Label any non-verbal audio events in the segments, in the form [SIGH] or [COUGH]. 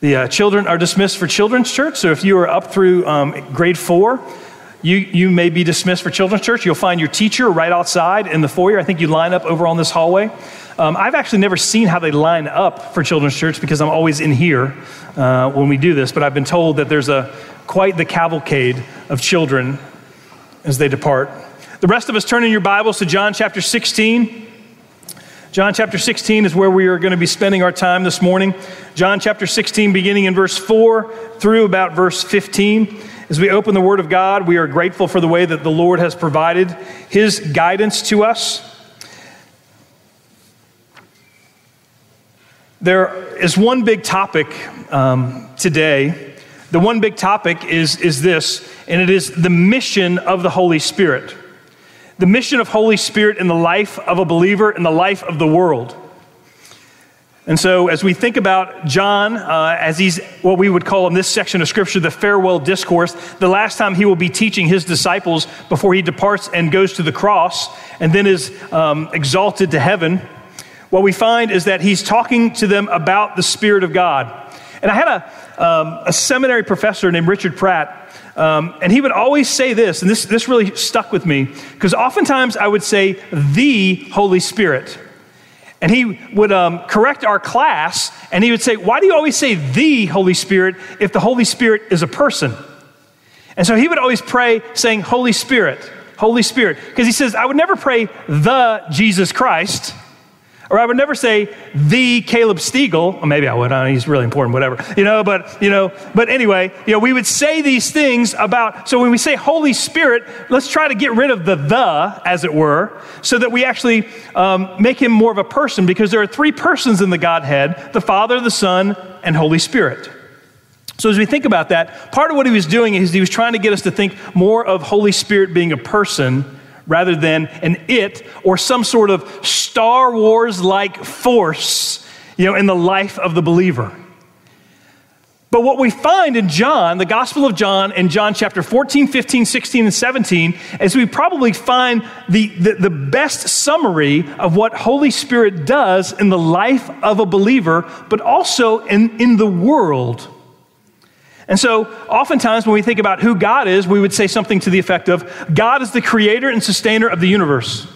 The uh, children are dismissed for children's church. So if you are up through um, grade four, you, you may be dismissed for children's church. You'll find your teacher right outside in the foyer. I think you line up over on this hallway. Um, I've actually never seen how they line up for children's church because I'm always in here uh, when we do this, but I've been told that there's a quite the cavalcade of children as they depart. The rest of us turn in your Bibles to John chapter 16. John chapter 16 is where we are going to be spending our time this morning. John chapter 16, beginning in verse 4 through about verse 15. As we open the Word of God, we are grateful for the way that the Lord has provided His guidance to us. There is one big topic um, today. The one big topic is, is this, and it is the mission of the Holy Spirit the mission of Holy Spirit in the life of a believer, in the life of the world. And so, as we think about John, uh, as he's what we would call in this section of Scripture the farewell discourse, the last time he will be teaching his disciples before he departs and goes to the cross and then is um, exalted to heaven, what we find is that he's talking to them about the Spirit of God. And I had a, um, a seminary professor named Richard Pratt um, and he would always say this, and this, this really stuck with me, because oftentimes I would say, the Holy Spirit. And he would um, correct our class, and he would say, Why do you always say the Holy Spirit if the Holy Spirit is a person? And so he would always pray saying, Holy Spirit, Holy Spirit. Because he says, I would never pray the Jesus Christ. Or I would never say the Caleb Stiegel. Well, maybe I would. I he's really important, whatever. You know, but you know, but anyway, you know, we would say these things about. So when we say Holy Spirit, let's try to get rid of the the, as it were, so that we actually um, make him more of a person, because there are three persons in the Godhead: the Father, the Son, and Holy Spirit. So as we think about that, part of what he was doing is he was trying to get us to think more of Holy Spirit being a person rather than an it or some sort of Star Wars like force, you know, in the life of the believer. But what we find in John, the Gospel of John, in John chapter 14, 15, 16, and 17, is we probably find the, the, the, best summary of what Holy Spirit does in the life of a believer, but also in, in the world and so, oftentimes, when we think about who God is, we would say something to the effect of God is the creator and sustainer of the universe.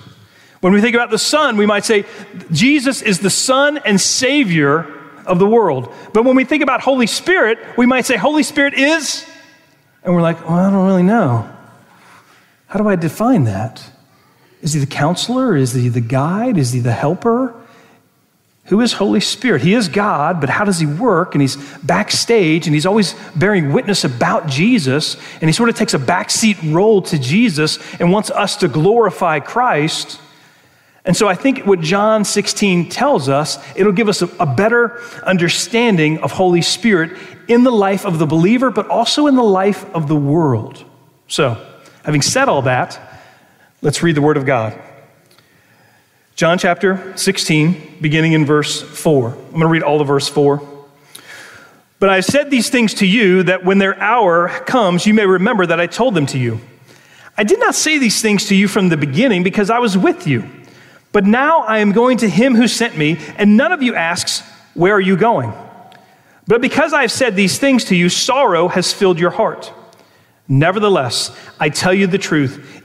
When we think about the Son, we might say Jesus is the Son and Savior of the world. But when we think about Holy Spirit, we might say Holy Spirit is, and we're like, well, I don't really know. How do I define that? Is he the counselor? Is he the guide? Is he the helper? Who is Holy Spirit? He is God, but how does he work? And he's backstage and he's always bearing witness about Jesus. And he sort of takes a backseat role to Jesus and wants us to glorify Christ. And so I think what John 16 tells us, it'll give us a, a better understanding of Holy Spirit in the life of the believer, but also in the life of the world. So, having said all that, let's read the Word of God. John chapter 16, beginning in verse 4. I'm going to read all of verse 4. But I have said these things to you that when their hour comes, you may remember that I told them to you. I did not say these things to you from the beginning because I was with you. But now I am going to him who sent me, and none of you asks, Where are you going? But because I have said these things to you, sorrow has filled your heart. Nevertheless, I tell you the truth.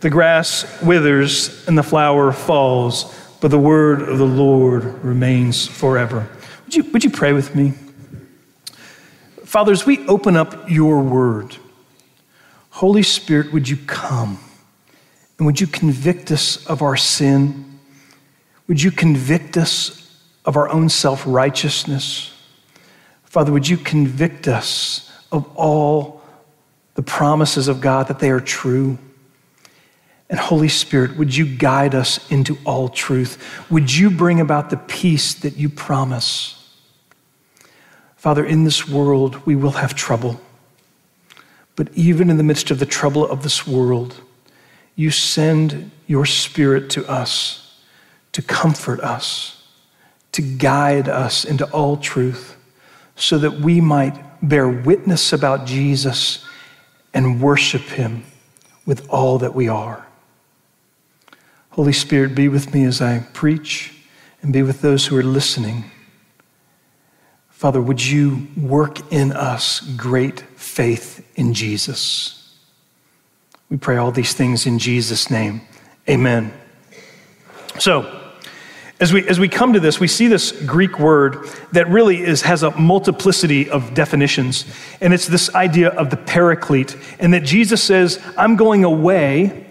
the grass withers and the flower falls, but the word of the Lord remains forever. Would you, would you pray with me? Father, as we open up your word, Holy Spirit, would you come and would you convict us of our sin? Would you convict us of our own self righteousness? Father, would you convict us of all the promises of God that they are true? And Holy Spirit, would you guide us into all truth? Would you bring about the peace that you promise? Father, in this world, we will have trouble. But even in the midst of the trouble of this world, you send your Spirit to us to comfort us, to guide us into all truth, so that we might bear witness about Jesus and worship him with all that we are. Holy Spirit, be with me as I preach and be with those who are listening. Father, would you work in us great faith in Jesus? We pray all these things in Jesus' name. Amen. So, as we, as we come to this, we see this Greek word that really is, has a multiplicity of definitions. And it's this idea of the paraclete, and that Jesus says, I'm going away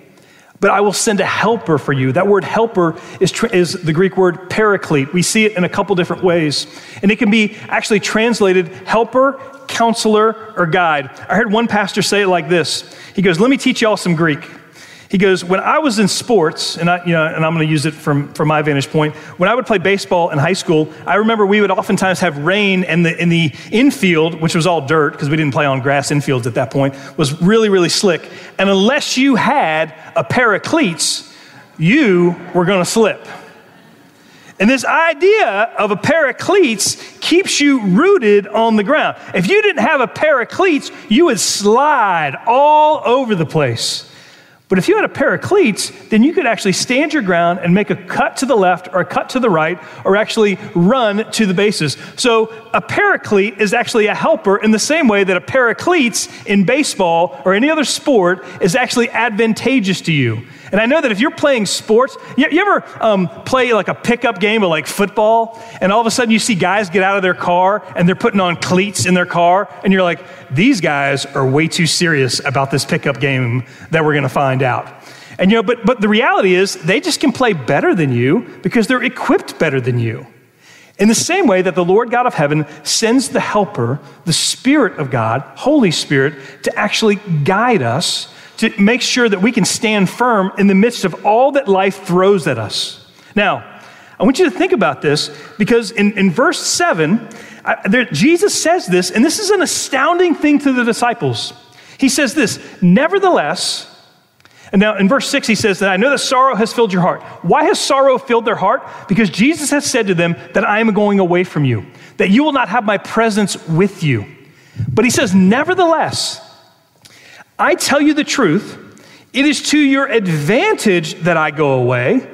but I will send a helper for you. That word helper is, is the Greek word paraclete. We see it in a couple different ways. And it can be actually translated helper, counselor, or guide. I heard one pastor say it like this He goes, Let me teach y'all some Greek. He goes, When I was in sports, and, I, you know, and I'm going to use it from, from my vantage point, when I would play baseball in high school, I remember we would oftentimes have rain, and the, in the infield, which was all dirt, because we didn't play on grass infields at that point, was really, really slick. And unless you had a pair of cleats, you were going to slip. And this idea of a pair of cleats keeps you rooted on the ground. If you didn't have a pair of cleats, you would slide all over the place. But if you had a pair of cleats, then you could actually stand your ground and make a cut to the left or a cut to the right or actually run to the bases. So a paraclete is actually a helper in the same way that a cleats in baseball or any other sport is actually advantageous to you. And I know that if you're playing sports, you, you ever um, play like a pickup game of like football, and all of a sudden you see guys get out of their car and they're putting on cleats in their car, and you're like, these guys are way too serious about this pickup game that we're to find out. And you know, but but the reality is they just can play better than you because they're equipped better than you. In the same way that the Lord God of heaven sends the helper, the Spirit of God, Holy Spirit, to actually guide us to make sure that we can stand firm in the midst of all that life throws at us. Now, I want you to think about this because in, in verse 7, I, there, Jesus says this, and this is an astounding thing to the disciples. He says this, nevertheless, and now in verse 6, he says that I know that sorrow has filled your heart. Why has sorrow filled their heart? Because Jesus has said to them that I am going away from you, that you will not have my presence with you. But he says, nevertheless, I tell you the truth, it is to your advantage that I go away.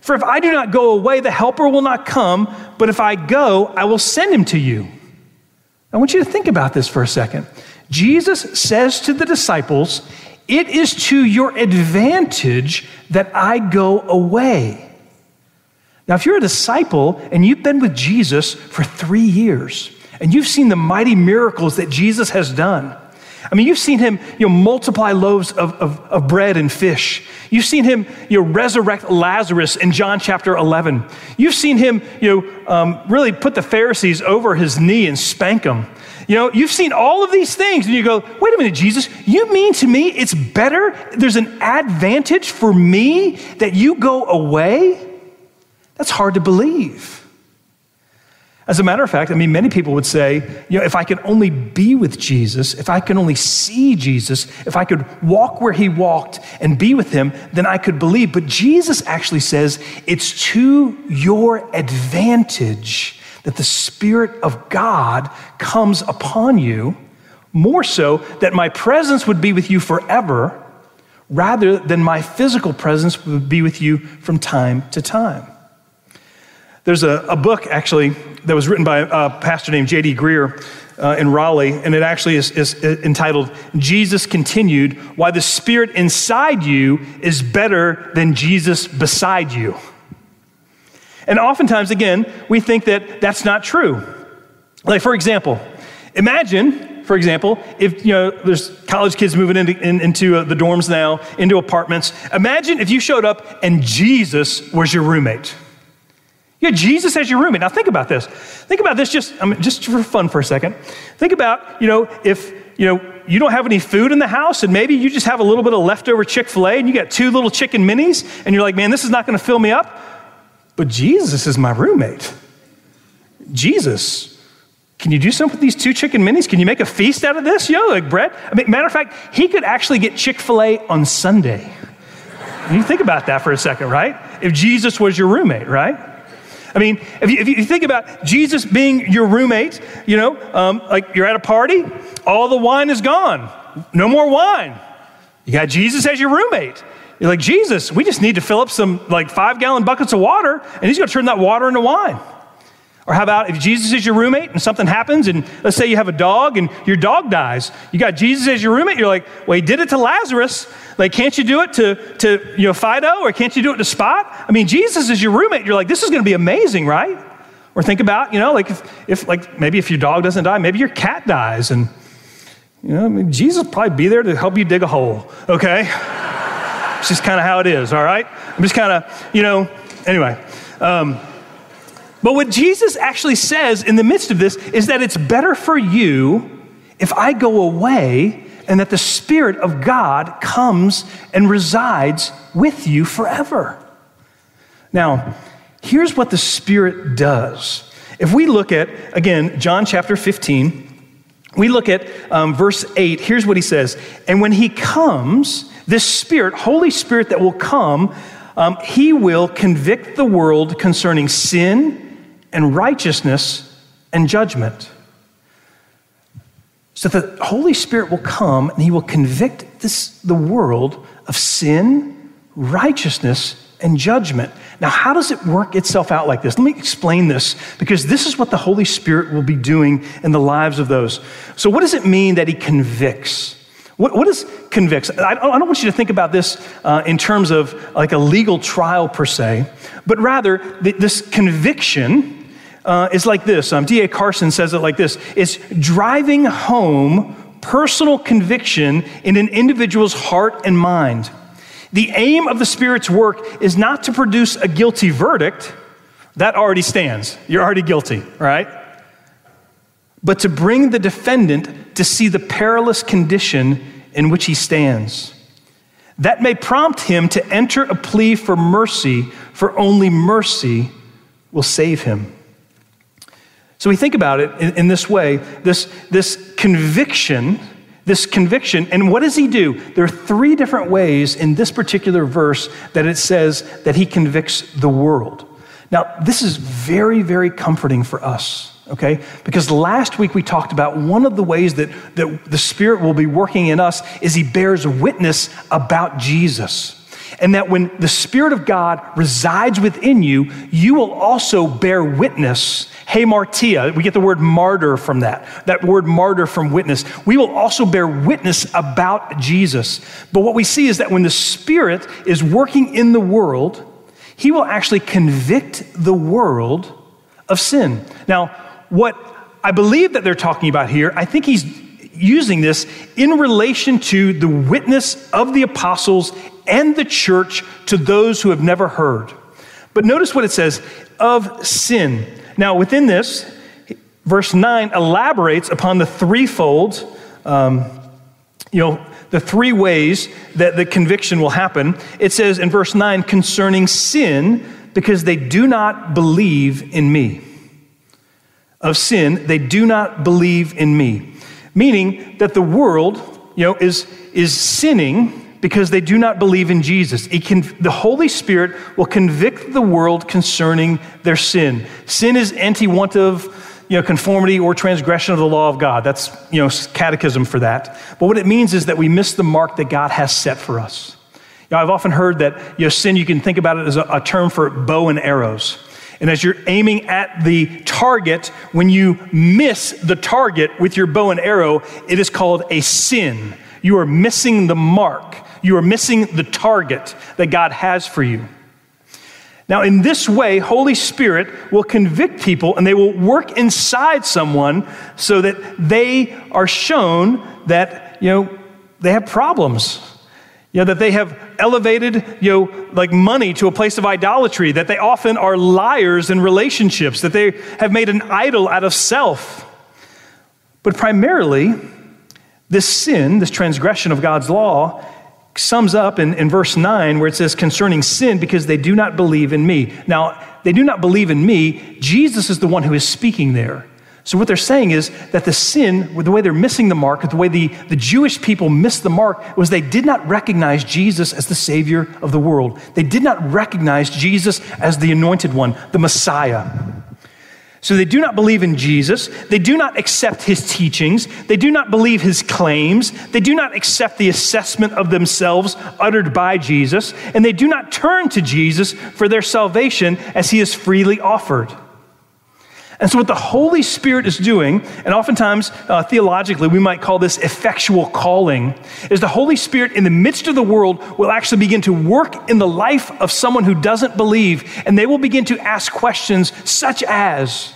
For if I do not go away, the Helper will not come, but if I go, I will send him to you. I want you to think about this for a second. Jesus says to the disciples, It is to your advantage that I go away. Now, if you're a disciple and you've been with Jesus for three years, and you've seen the mighty miracles that Jesus has done, I mean, you've seen him you know, multiply loaves of, of, of, bread and fish. You've seen him you know, resurrect Lazarus in John chapter 11. You've seen him you know, um, really put the Pharisees over his knee and spank them. You know, you've seen all of these things, and you go, wait a minute, Jesus, you mean to me it's better? There's an advantage for me that you go away? That's hard to believe. As a matter of fact, I mean, many people would say, you know, if I could only be with Jesus, if I could only see Jesus, if I could walk where he walked and be with him, then I could believe. But Jesus actually says it's to your advantage that the Spirit of God comes upon you, more so that my presence would be with you forever rather than my physical presence would be with you from time to time. There's a, a book, actually, that was written by a pastor named J.D. Greear uh, in Raleigh, and it actually is, is entitled Jesus Continued Why the Spirit Inside You is Better Than Jesus Beside You. And oftentimes, again, we think that that's not true. Like, for example, imagine for example, if you know there's college kids moving into, in, into uh, the dorms now, into apartments, imagine if you showed up and Jesus was your roommate. Had Jesus as your roommate. Now think about this. Think about this just, I mean, just for fun for a second. Think about, you know, if, you know, you don't have any food in the house and maybe you just have a little bit of leftover Chick-fil-A and you got two little chicken minis and you're like, man, this is not going to fill me up. But Jesus is my roommate. Jesus, can you do something with these two chicken minis? Can you make a feast out of this? Yo, like bread? I mean, matter of fact, he could actually get Chick fil A on Sunday. you think about that for a second, right? If Jesus was your roommate, right? I mean, if you, if you think about Jesus being your roommate, you know, um, like you're at a party, all the wine is gone, no more wine. You got Jesus as your roommate. You're like, Jesus, we just need to fill up some like five gallon buckets of water, and he's going to turn that water into wine. Or how about if Jesus is your roommate and something happens, and let's say you have a dog and your dog dies, you got Jesus as your roommate, you're like, well, he did it to Lazarus. Like, can't you do it to, to you know, Fido or can't you do it to Spot? I mean, Jesus is your roommate. You're like, this is going to be amazing, right? Or think about, you know, like if, if, like maybe if your dog doesn't die, maybe your cat dies, and you know, I mean, Jesus probably be there to help you dig a hole. Okay, [LAUGHS] it's just kind of how it is. All right, I'm just kind of, you know, anyway. Um, but what Jesus actually says in the midst of this is that it's better for you if I go away and that the Spirit of God comes and resides with you forever. Now, here's what the Spirit does. If we look at, again, John chapter 15, we look at um, verse 8, here's what he says. And when he comes, this Spirit, Holy Spirit that will come, um, he will convict the world concerning sin and righteousness and judgment. So the Holy Spirit will come and he will convict this, the world of sin, righteousness, and judgment. Now, how does it work itself out like this? Let me explain this because this is what the Holy Spirit will be doing in the lives of those. So, what does it mean that he convicts? What, what is convicts? I, don't want you to think about this uh, in terms of like a legal trial per se, but rather this conviction uh, is like this. Um, D.A. Carson says it like this it's driving home personal conviction in an individual's heart and mind. The aim of the Spirit's work is not to produce a guilty verdict, that already stands. You're already guilty, right? But to bring the defendant to see the perilous condition in which he stands. That may prompt him to enter a plea for mercy, for only mercy will save him. So we think about it in, in, this way this, this conviction, this conviction, and what does he do? There are three different ways in this particular verse that it says that he convicts the world. Now, this is very, very comforting for us, okay? Because last week we talked about one of the ways that, that the Spirit will be working in us is he bears witness about Jesus and that when the Spirit of God resides within you, you will also bear witness. Hamartia, we get the word martyr from that, that word martyr from witness. We will also bear witness about Jesus. But what we see is that when the Spirit is working in the world, He will actually convict the world of sin. Now, what I believe that they're talking about here, I think He's using this in relation to the witness of the apostles and the church to those who have never heard. But notice what it says of sin. Now, within this, verse 9 elaborates upon the threefold, um, you know, the three ways that the conviction will happen. It says in verse 9, concerning sin, because they do not believe in me. Of sin, they do not believe in me. Meaning that the world, you know, is, is sinning because they do not believe in Jesus. Can, the Holy Spirit will convict the world concerning their sin. Sin is anti want of you know, conformity or transgression of the law of God. That's you know, catechism for that. But what it means is that we miss the mark that God has set for us. You know, I've often heard that you know, sin, you can think about it as a, a term for bow and arrows. And as you're aiming at the target, when you miss the target with your bow and arrow, it is called a sin. You are missing the mark. You are missing the target that God has for you. Now, in this way, Holy Spirit will convict people and they will work inside someone so that they are shown that, you know, they have problems. Know, that they have elevated, you know, like money to a place of idolatry, that they often are liars in relationships, that they have made an idol out of self. But primarily, this sin, this transgression of God's law, sums up in, in verse 9 where it says, concerning sin, because they do not believe in me. Now, they do not believe in me. Jesus is the one who is speaking there. So, what they're saying is that the sin, the way they're missing the mark, the way the, the Jewish people missed the mark, was they did not recognize Jesus as the Savior of the world. They did not recognize Jesus as the anointed one, the Messiah. So they do not believe in Jesus. They do not accept his teachings. They do not believe his claims. They do not accept the assessment of themselves uttered by Jesus. And they do not turn to Jesus for their salvation as he is freely offered. And so, what the Holy Spirit is doing, and oftentimes uh, theologically we might call this effectual calling, is the Holy Spirit in the midst of the world will actually begin to work in the life of someone who doesn't believe, and they will begin to ask questions such as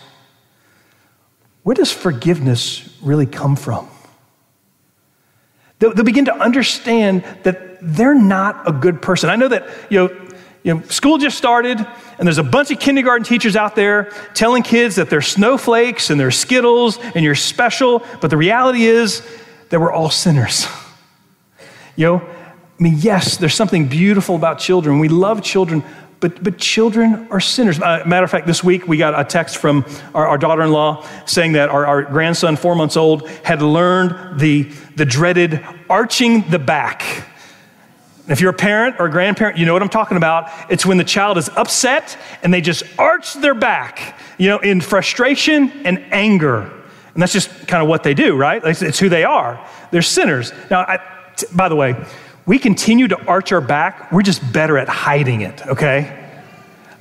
Where does forgiveness really come from? They'll, they'll begin to understand that they're not a good person. I know that, you know, you know, school just started, and there's a bunch of kindergarten teachers out there telling kids that they're snowflakes and they're Skittles and you're special, but the reality is that we're all sinners. [LAUGHS] you know, I mean, yes, there's something beautiful about children. We love children, but, but children are sinners. Uh, matter of fact, this week we got a text from our, our daughter in law saying that our, our grandson, four months old, had learned the, the dreaded arching the back if you're a parent or a grandparent, you know what I'm talking about. It's when the child is upset and they just arch their back, you know, in frustration and anger. And that's just kind of what they do, right? It's who they are. They're sinners. Now, I, t- by the way, we continue to arch our back. We're just better at hiding it, okay?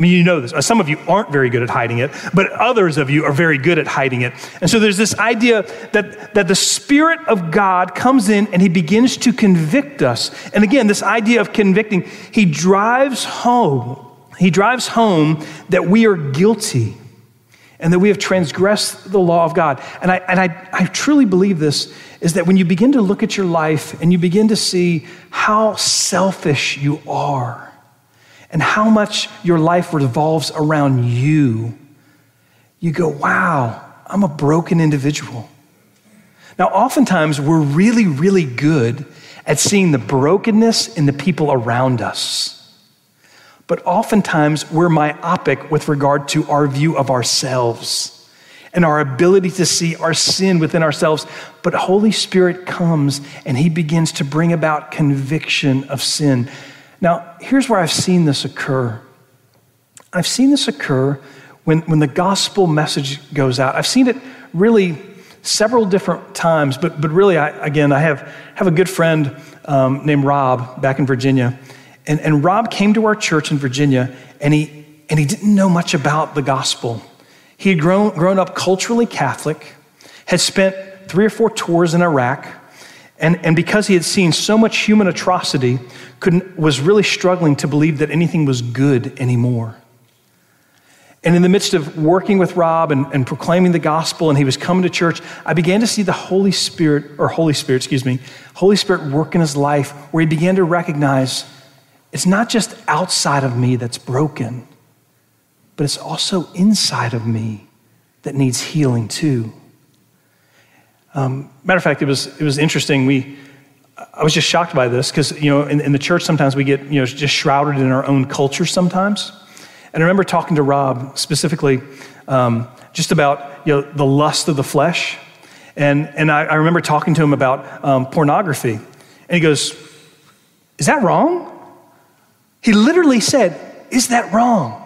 I mean, you know this. Uh, some of you aren't very good at hiding it, but others of you are very good at hiding it. And so there's this idea that, that the Spirit of God comes in and He begins to convict us. And again, this idea of convicting, He drives home, He drives home that we are guilty and that we have transgressed the law of God. And I, and I, I truly believe this is that when you begin to look at your life and you begin to see how selfish you are, and how much your life revolves around you, you go, wow, I'm a broken individual. Now, oftentimes we're really, really good at seeing the brokenness in the people around us. But oftentimes we're myopic with regard to our view of ourselves and our ability to see our sin within ourselves. But Holy Spirit comes and He begins to bring about conviction of sin. Now, here's where I've seen this occur. I've seen this occur when, when the gospel message goes out. I've seen it really several different times, but, but really, I, again, I have, have a good friend um, named Rob back in Virginia. And, and Rob came to our church in Virginia, and he, and he didn't know much about the gospel. He had grown, grown up culturally Catholic, had spent three or four tours in Iraq, and, and because he had seen so much human atrocity, couldn't, was really struggling to believe that anything was good anymore. And in the midst of working with Rob and, and proclaiming the gospel, and he was coming to church, I began to see the Holy Spirit, or Holy Spirit, excuse me, Holy Spirit work in his life where he began to recognize it's not just outside of me that's broken, but it's also inside of me that needs healing too. Um, matter of fact, it was, it was interesting. We, I was just shocked by this because, you know, in, in, the church sometimes we get, you know, just shrouded in our own culture sometimes. And I remember talking to Rob specifically um, just about, you know, the lust of the flesh. And, and I, I remember talking to him about um, pornography. And he goes, Is that wrong? He literally said, Is that wrong?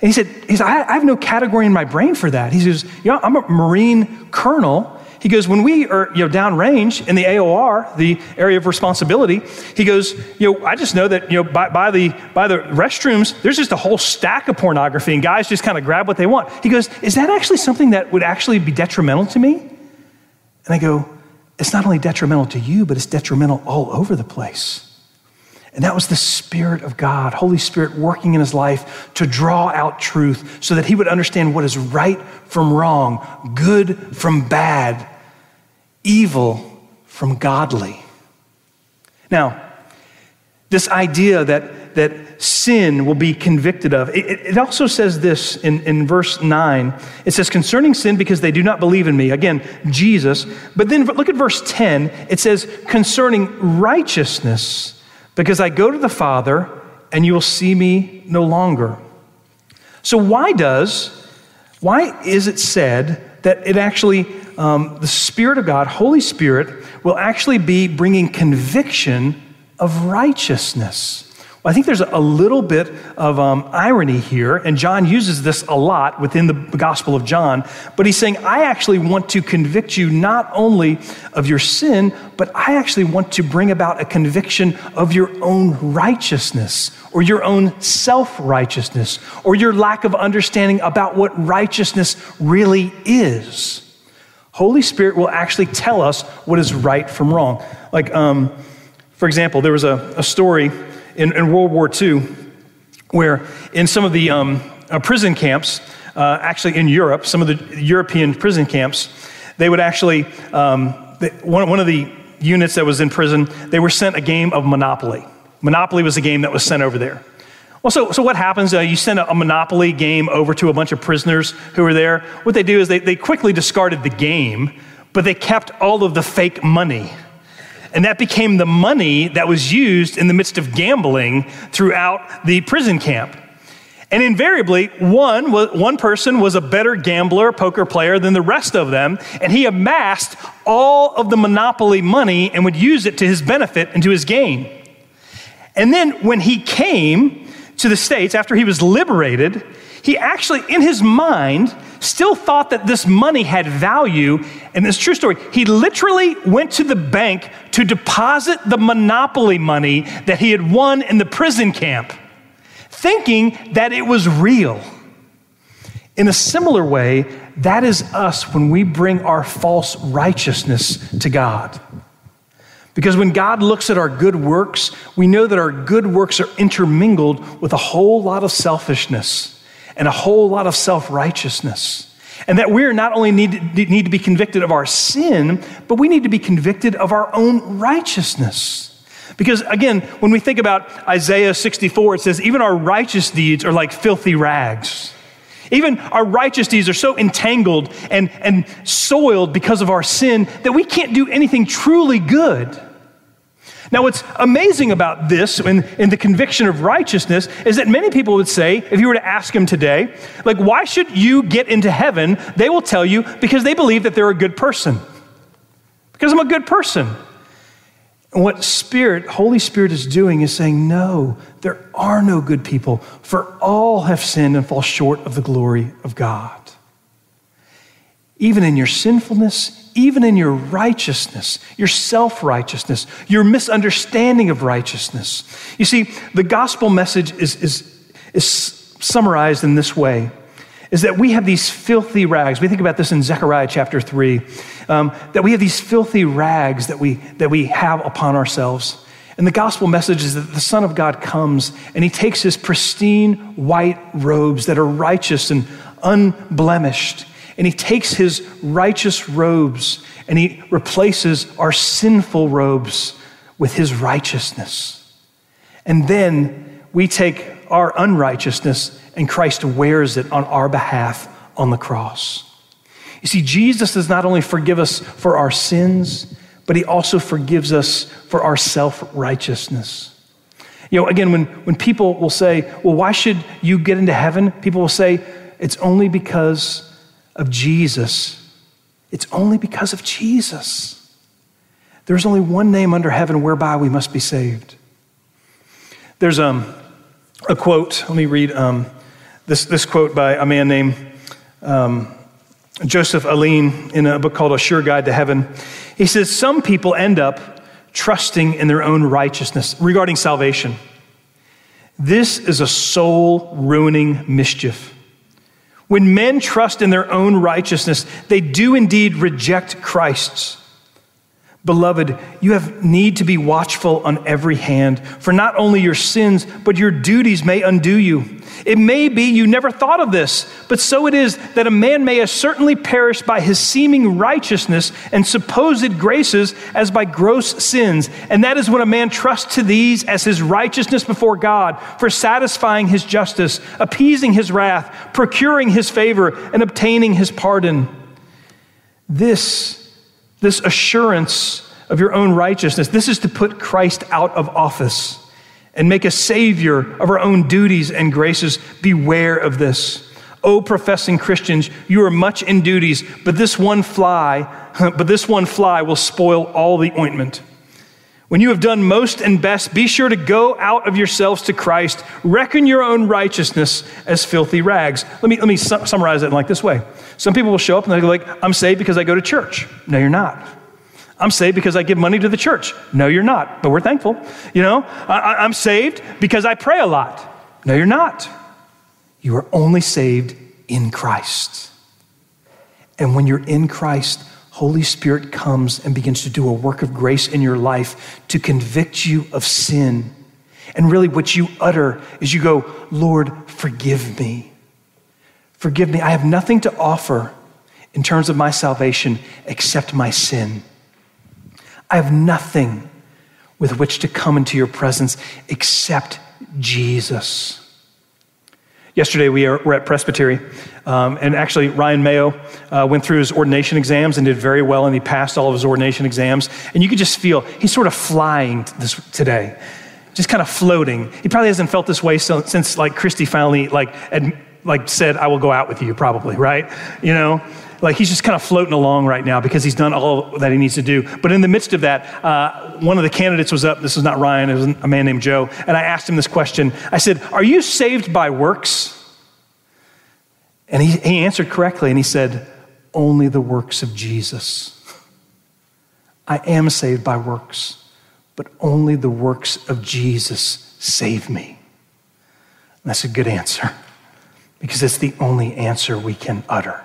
And he said, he said I, have no category in my brain for that. He says, you know, I'm a Marine colonel. He goes, when we are you know, downrange in the AOR, the area of responsibility, he goes, you know, I just know that you know, by, by, the, by the restrooms, there's just a whole stack of pornography, and guys just kind of grab what they want. He goes, is that actually something that would actually be detrimental to me? And I go, it's not only detrimental to you, but it's detrimental all over the place. And that was the Spirit of God, Holy Spirit working in his life to draw out truth so that he would understand what is right from wrong, good from bad, evil from godly. Now, this idea that, that sin will be convicted of, it, it also says this in, in verse 9. It says, concerning sin, because they do not believe in me. Again, Jesus. But then look at verse 10. It says, concerning righteousness because I go to the Father and you will see me no longer. So, why does, why is it said that it actually, um, the Spirit of God, Holy Spirit, will actually be bringing conviction of righteousness? I think there's a little bit of um, irony here, and John uses this a lot within the Gospel of John. But he's saying, I actually want to convict you not only of your sin, but I actually want to bring about a conviction of your own righteousness, or your own self righteousness, or your lack of understanding about what righteousness really is. Holy Spirit will actually tell us what is right from wrong. Like, um, for example, there was a, a story in, in World War II, where in some of the um, uh, prison camps, uh, actually in Europe, some of the European prison camps, they would actually, um, one, one of the units that was in prison, they were sent a game of Monopoly. Monopoly was a game that was sent over there. Well, so, so what happens? Uh, you send a, a, Monopoly game over to a bunch of prisoners who are there. What they do is they, they quickly discarded the game, but they kept all of the fake money and that became the money that was used in the midst of gambling throughout the prison camp. And invariably, one, one person was a better gambler, poker player than the rest of them, and he amassed all of the monopoly money and would use it to his benefit and to his gain. And then when he came to the States after he was liberated, he actually, in his mind, still thought that this money had value. And this true story, he literally went to the bank to deposit the monopoly money that he had won in the prison camp, thinking that it was real. In a similar way, that is us when we bring our false righteousness to God. Because when God looks at our good works, we know that our good works are intermingled with a whole lot of selfishness and a whole lot of self righteousness. And that we are not only need need to be convicted of our sin, but we need to be convicted of our own righteousness. Because again, when we think about Isaiah 64, it says, even our righteous deeds are like filthy rags. Even our righteous deeds are so entangled and, and soiled because of our sin that we can't do anything truly good. Now, what's amazing about this in, the conviction of righteousness is that many people would say, if you were to ask them today, like, why should you get into heaven? They will tell you because they believe that they're a good person. Because I'm a good person. And what Spirit, Holy Spirit is doing is saying, no, there are no good people, for all have sinned and fall short of the glory of God. Even in your sinfulness, even in your righteousness, your self righteousness, your misunderstanding of righteousness. You see, the gospel message is, is, is summarized in this way is that we have these filthy rags. We think about this in Zechariah chapter 3, um, that we have these filthy rags that we, that we have upon ourselves. And the gospel message is that the Son of God comes and he takes his pristine white robes that are righteous and unblemished and he takes his righteous robes and he replaces our sinful robes with his righteousness. And then we take our unrighteousness and Christ wears it on our behalf on the cross. You see, Jesus does not only forgive us for our sins, but he also forgives us for our self righteousness. You know, again, when, when people will say, Well, why should you get into heaven? People will say, It's only because of Jesus, it's only because of Jesus. There's only one name under heaven whereby we must be saved. There's um, a quote, let me read um, this, this quote by a man named um, Joseph Alleine in a book called A Sure Guide to Heaven. He says, Some people end up trusting in their own righteousness regarding salvation. This is a soul ruining mischief. When men trust in their own righteousness, they do indeed reject Christ's. Beloved, you have need to be watchful on every hand, for not only your sins, but your duties may undo you. It may be you never thought of this, but so it is that a man may as certainly perish by his seeming righteousness and supposed graces as by gross sins. And that is when a man trusts to these as his righteousness before God, for satisfying his justice, appeasing his wrath, procuring his favor, and obtaining his pardon. This this assurance of your own righteousness. This is to put Christ out of office and make a savior of our own duties and graces. Beware of this. O professing Christians, you are much in duties, but this one fly, [LAUGHS] but this one fly will spoil all the ointment. When you have done most and best, be sure to go out of yourselves to Christ. Reckon your own righteousness as filthy rags. Let me, let me su- summarize it like this way. Some people will show up and they're like, I'm saved because I go to church. No, you're not. I'm saved because I give money to the church. No, you're not, but we're thankful. You know, I, I'm saved because I pray a lot. No, you're not. You are only saved in Christ. And when you're in Christ, Holy Spirit comes and begins to do a work of grace in your life to convict you of sin. And really, what you utter is you go, Lord, forgive me. Forgive me. I have nothing to offer in terms of my salvation except my sin. I have nothing with which to come into your presence except Jesus. Yesterday, we were at Presbytery, um, and actually, Ryan Mayo uh, went through his ordination exams and did very well, and he passed all of his ordination exams. And you could just feel he's sort of flying this today, just kind of floating. He probably hasn't felt this way so, since like Christy finally like ad, like said, "I will go out with you," probably, right? You know, like he's just kind of floating along right now because he's done all that he needs to do. But in the midst of that, uh, one of the candidates was up. This was not Ryan, it was a man named Joe. And I asked him this question I said, Are you saved by works? And he, he answered correctly and he said, Only the works of Jesus. I am saved by works, but only the works of Jesus save me. And that's a good answer because it's the only answer we can utter.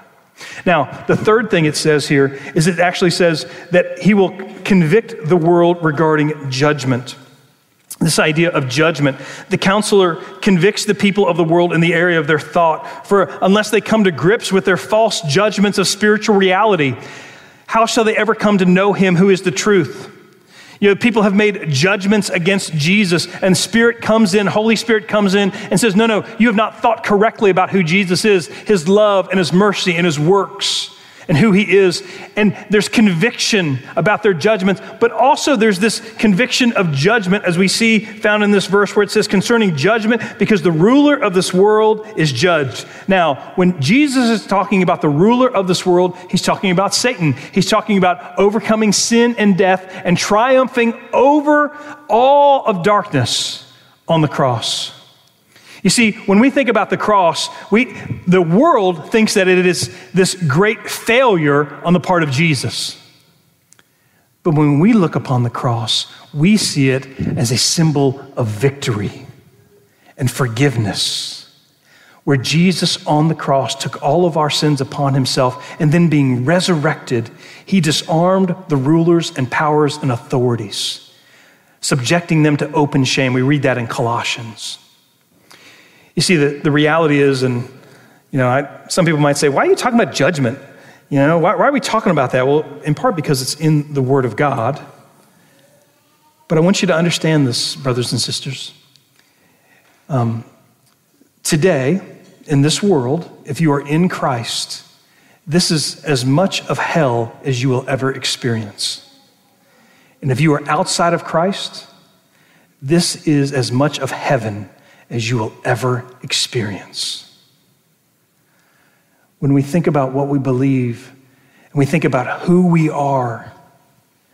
Now, the third thing it says here is it actually says that he will convict the world regarding judgment. This idea of judgment. The counselor convicts the people of the world in the area of their thought, for unless they come to grips with their false judgments of spiritual reality, how shall they ever come to know him who is the truth? You know, people have made judgments against Jesus, and Spirit comes in, Holy Spirit comes in and says, No, no, you have not thought correctly about who Jesus is, his love and his mercy and his works and who he is. And there's conviction about their judgments, but also there's this conviction of judgment, as we see found in this verse where it says concerning judgment, because the ruler of this world is judged. Now, when Jesus is talking about the ruler of this world, he's talking about Satan. He's talking about overcoming sin and death and triumphing over all of darkness on the cross. You see, when we think about the cross, we, the world thinks that it is this great failure on the part of Jesus. But when we look upon the cross, we see it as a symbol of victory and forgiveness, where Jesus on the cross took all of our sins upon himself, and then being resurrected, he disarmed the rulers and powers and authorities, subjecting them to open shame. We read that in Colossians. You see, the, the reality is, and you know, I, some people might say, why are you talking about judgment? You know, why, why are we talking about that? Well, in part because it's in the Word of God. But I want you to understand this, brothers and sisters. Um, today, in this world, if you are in Christ, this is as much of hell as you will ever experience. And if you are outside of Christ, this is as much of heaven as you will ever experience. When we think about what we believe and we think about who we are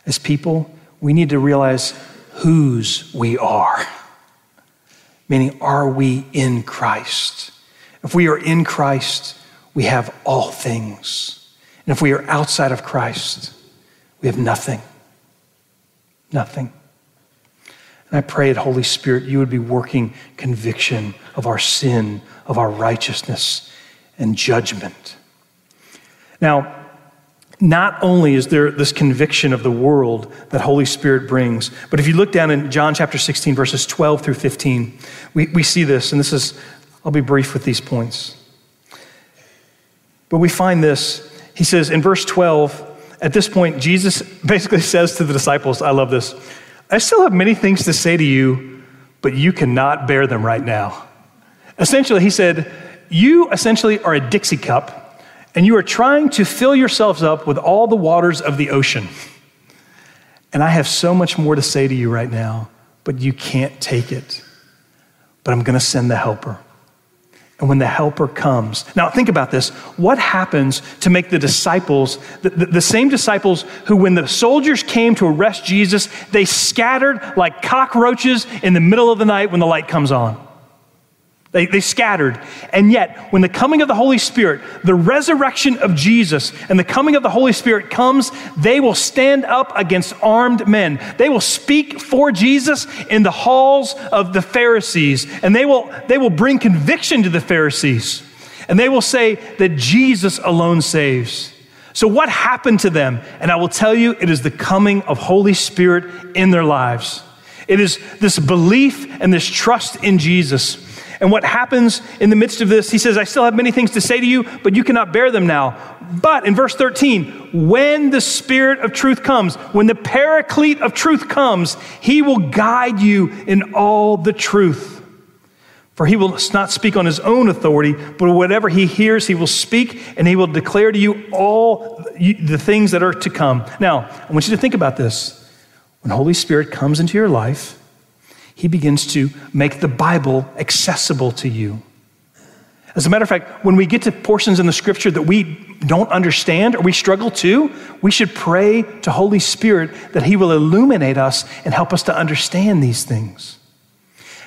as people, we need to realize whose we are. [LAUGHS] Meaning, are we in Christ? If we are in Christ, we have all things. And if we are outside of Christ, we have nothing. Nothing. And I pray that, Holy Spirit, you would be working conviction of our sin, of our righteousness, and judgment. Now, not only is there this conviction of the world that Holy Spirit brings, but if you look down in John chapter 16, verses 12 through 15, we, we see this, and this is, I'll be brief with these points. But we find this. He says in verse 12, at this point, Jesus [LAUGHS] basically says to the disciples, I love this, I still have many things to say to you, but you cannot bear them right now. Essentially, he said, You essentially are a Dixie cup and you are trying to fill yourselves up with all the waters of the ocean. And I have so much more to say to you right now, but you can't take it. But I'm going to send the helper. And when the helper comes, now think about this. What happens to make the disciples, the, the, the, same disciples who, when the soldiers came to arrest Jesus, they scattered like cockroaches in the middle of the night when the light comes on? They, they scattered. And yet, when the coming of the Holy Spirit, the resurrection of Jesus, and the coming of the Holy Spirit comes, they will stand up against armed men. They will speak for Jesus in the halls of the Pharisees, and they will, they will bring conviction to the Pharisees. And they will say that Jesus alone saves. So, what happened to them? And I will tell you, it is the coming of Holy Spirit in their lives. It is this belief and this trust in Jesus. And what happens in the midst of this, he says, I still have many things to say to you, but you cannot bear them now. But in verse 13, when the Spirit of truth comes, when the paraclete of truth comes, he will guide you in all the truth. For he will not speak on his own authority, but whatever he hears, he will speak, and he will declare to you all the things that are to come. Now, I want you to think about this. When Holy Spirit comes into your life, he begins to make the Bible accessible to you. As a matter of fact, when we get to portions in the scripture that we don't understand or we struggle to, we should pray to Holy Spirit that He will illuminate us and help us to understand these things.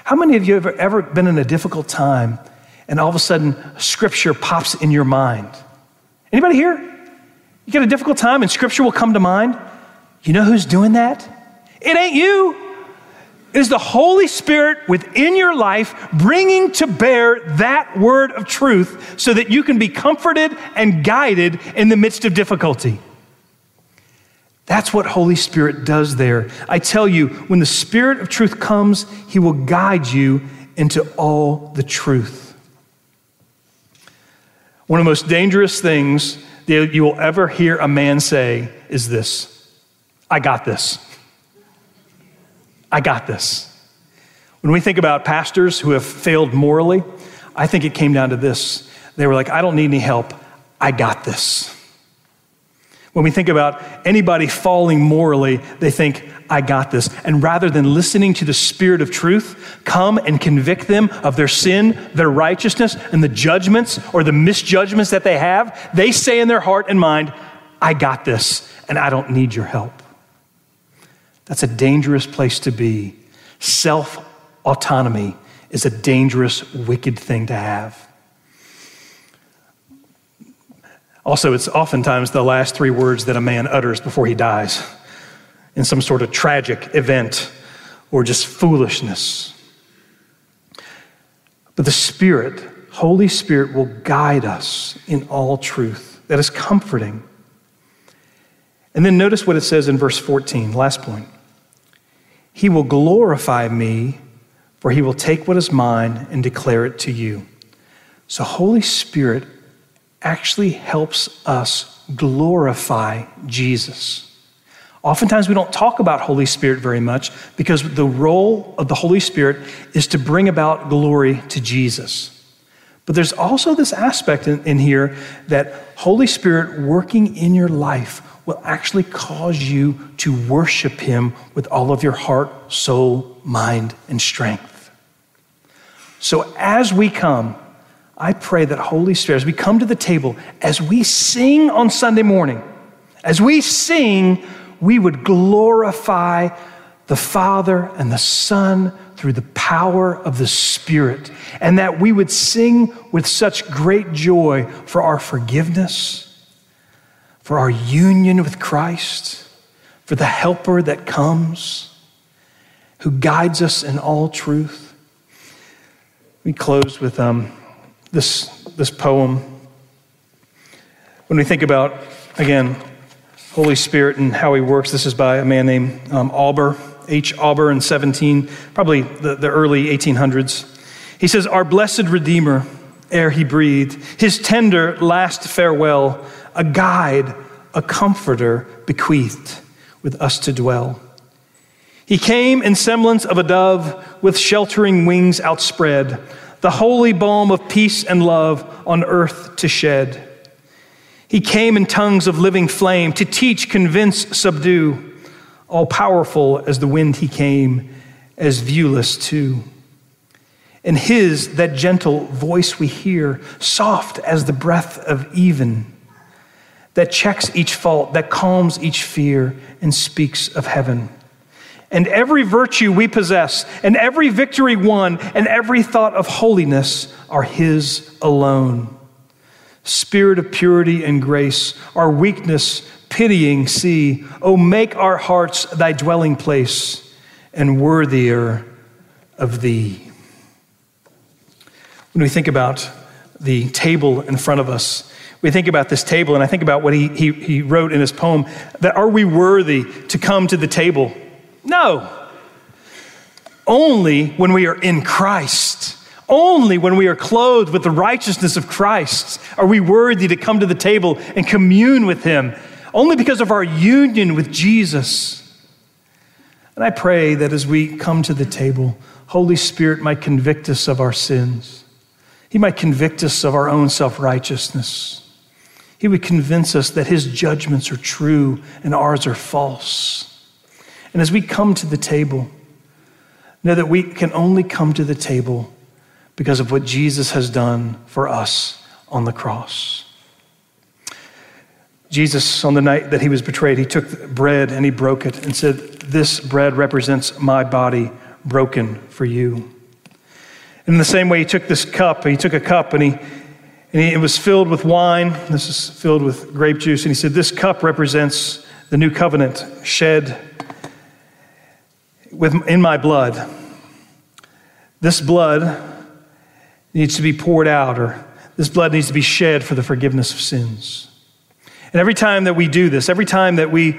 How many of you have ever been in a difficult time and all of a sudden scripture pops in your mind? Anybody here? You get a difficult time and scripture will come to mind? You know who's doing that? It ain't you is the Holy Spirit within your life bringing to bear that word of truth so that you can be comforted and guided in the midst of difficulty. That's what Holy Spirit does there. I tell you, when the Spirit of truth comes, he will guide you into all the truth. One of the most dangerous things that you will ever hear a man say is this I got this. I got this. When we think about pastors who have failed morally, I think it came down to this. They were like, I don't need any help. I got this. When we think about anybody falling morally, they think, I got this. And rather than listening to the Spirit of truth come and convict them of their sin, their righteousness, and the judgments or the misjudgments that they have, they say in their heart and mind, I got this, and I don't need your help. That's a dangerous place to be. Self autonomy is a dangerous, wicked thing to have. Also, it's oftentimes the last three words that a man utters before he dies in some sort of tragic event or just foolishness. But the Spirit, Holy Spirit, will guide us in all truth. That is comforting. And then notice what it says in verse 14, last point. He will glorify me, for he will take what is mine and declare it to you. So, Holy Spirit actually helps us glorify Jesus. Oftentimes, we don't talk about Holy Spirit very much because the role of the Holy Spirit is to bring about glory to Jesus. But there's also this aspect in, in here that Holy Spirit working in your life will actually cause you to worship Him with all of your heart, soul, mind, and strength. So as we come, I pray that Holy Spirit, as we come to the table, as we sing on Sunday morning, as we sing, we would glorify the Father and the Son through the power of the Spirit, and that we would sing with such great joy for our forgiveness for our union with Christ, for the helper that comes, who guides us in all truth. We close with um, this, this poem. When we think about, again, Holy Spirit and how he works. This is by a man named um, Auber, H. Auburn in 17, probably the, the early 1800s. He says, Our blessed Redeemer, ere he breathed, his tender last farewell, a guide, a comforter bequeathed with us to dwell. He came in semblance of a dove with sheltering wings outspread, the holy balm of peace and love on earth to shed. He came in tongues of living flame to teach, convince, subdue. All powerful as the wind he came, as viewless too. In his, that gentle voice we hear, soft as the breath of even, that checks each fault, that calms each fear, and speaks of heaven. And every virtue we possess, and every victory won, and every thought of holiness are his alone. Spirit of purity and grace, our weakness pitying see. Oh, make our hearts thy dwelling place and worthier of thee. When we think about the table in front of us, we think about this table, and I think about what he, he, he wrote in his poem that are we worthy to come to the table? No. Only when we are in Christ. Only when we are clothed with the righteousness of Christ are we worthy to come to the table and commune with Him. Only because of our union with Jesus. And I pray that as we come to the table, Holy Spirit might convict us of our sins. He might convict us of our own self righteousness. He would convince us that His judgments are true and ours are false. And as we come to the table, know that we can only come to the table because of what Jesus has done for us on the cross. Jesus, on the night that he was betrayed, he took bread and he broke it and said, This bread represents my body broken for you. In the same way, he took this cup, he took a cup and he and he, it was filled with wine. This is filled with grape juice. And he said, This cup represents the new covenant shed with, in my blood. This blood needs to be poured out, or this blood needs to be shed for the forgiveness of sins. And every time that we do this, every time that we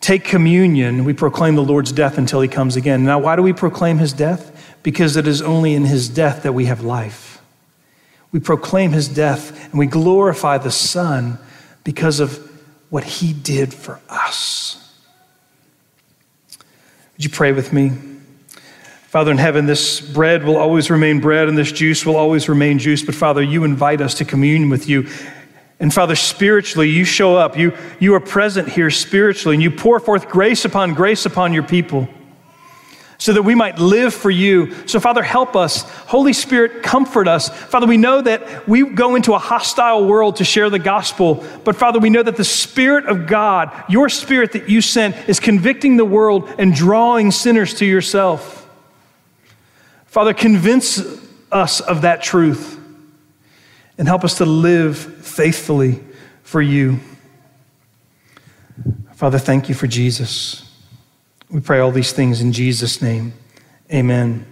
take communion, we proclaim the Lord's death until he comes again. Now, why do we proclaim his death? Because it is only in his death that we have life. We proclaim his death and we glorify the Son because of what he did for us. Would you pray with me? Father in heaven, this bread will always remain bread and this juice will always remain juice. But Father, you invite us to commune with you. And Father, spiritually, you show up. You, you are present here spiritually, and you pour forth grace upon grace upon your people so that we might live for you. So, Father, help us. Holy Spirit, comfort us. Father, we know that we go into a hostile world to share the gospel, but Father, we know that the Spirit of God, your Spirit that you sent, is convicting the world and drawing sinners to yourself. Father, convince us of that truth and help us to live faithfully for you. Father, thank you for Jesus. We pray all these things in Jesus' name. Amen.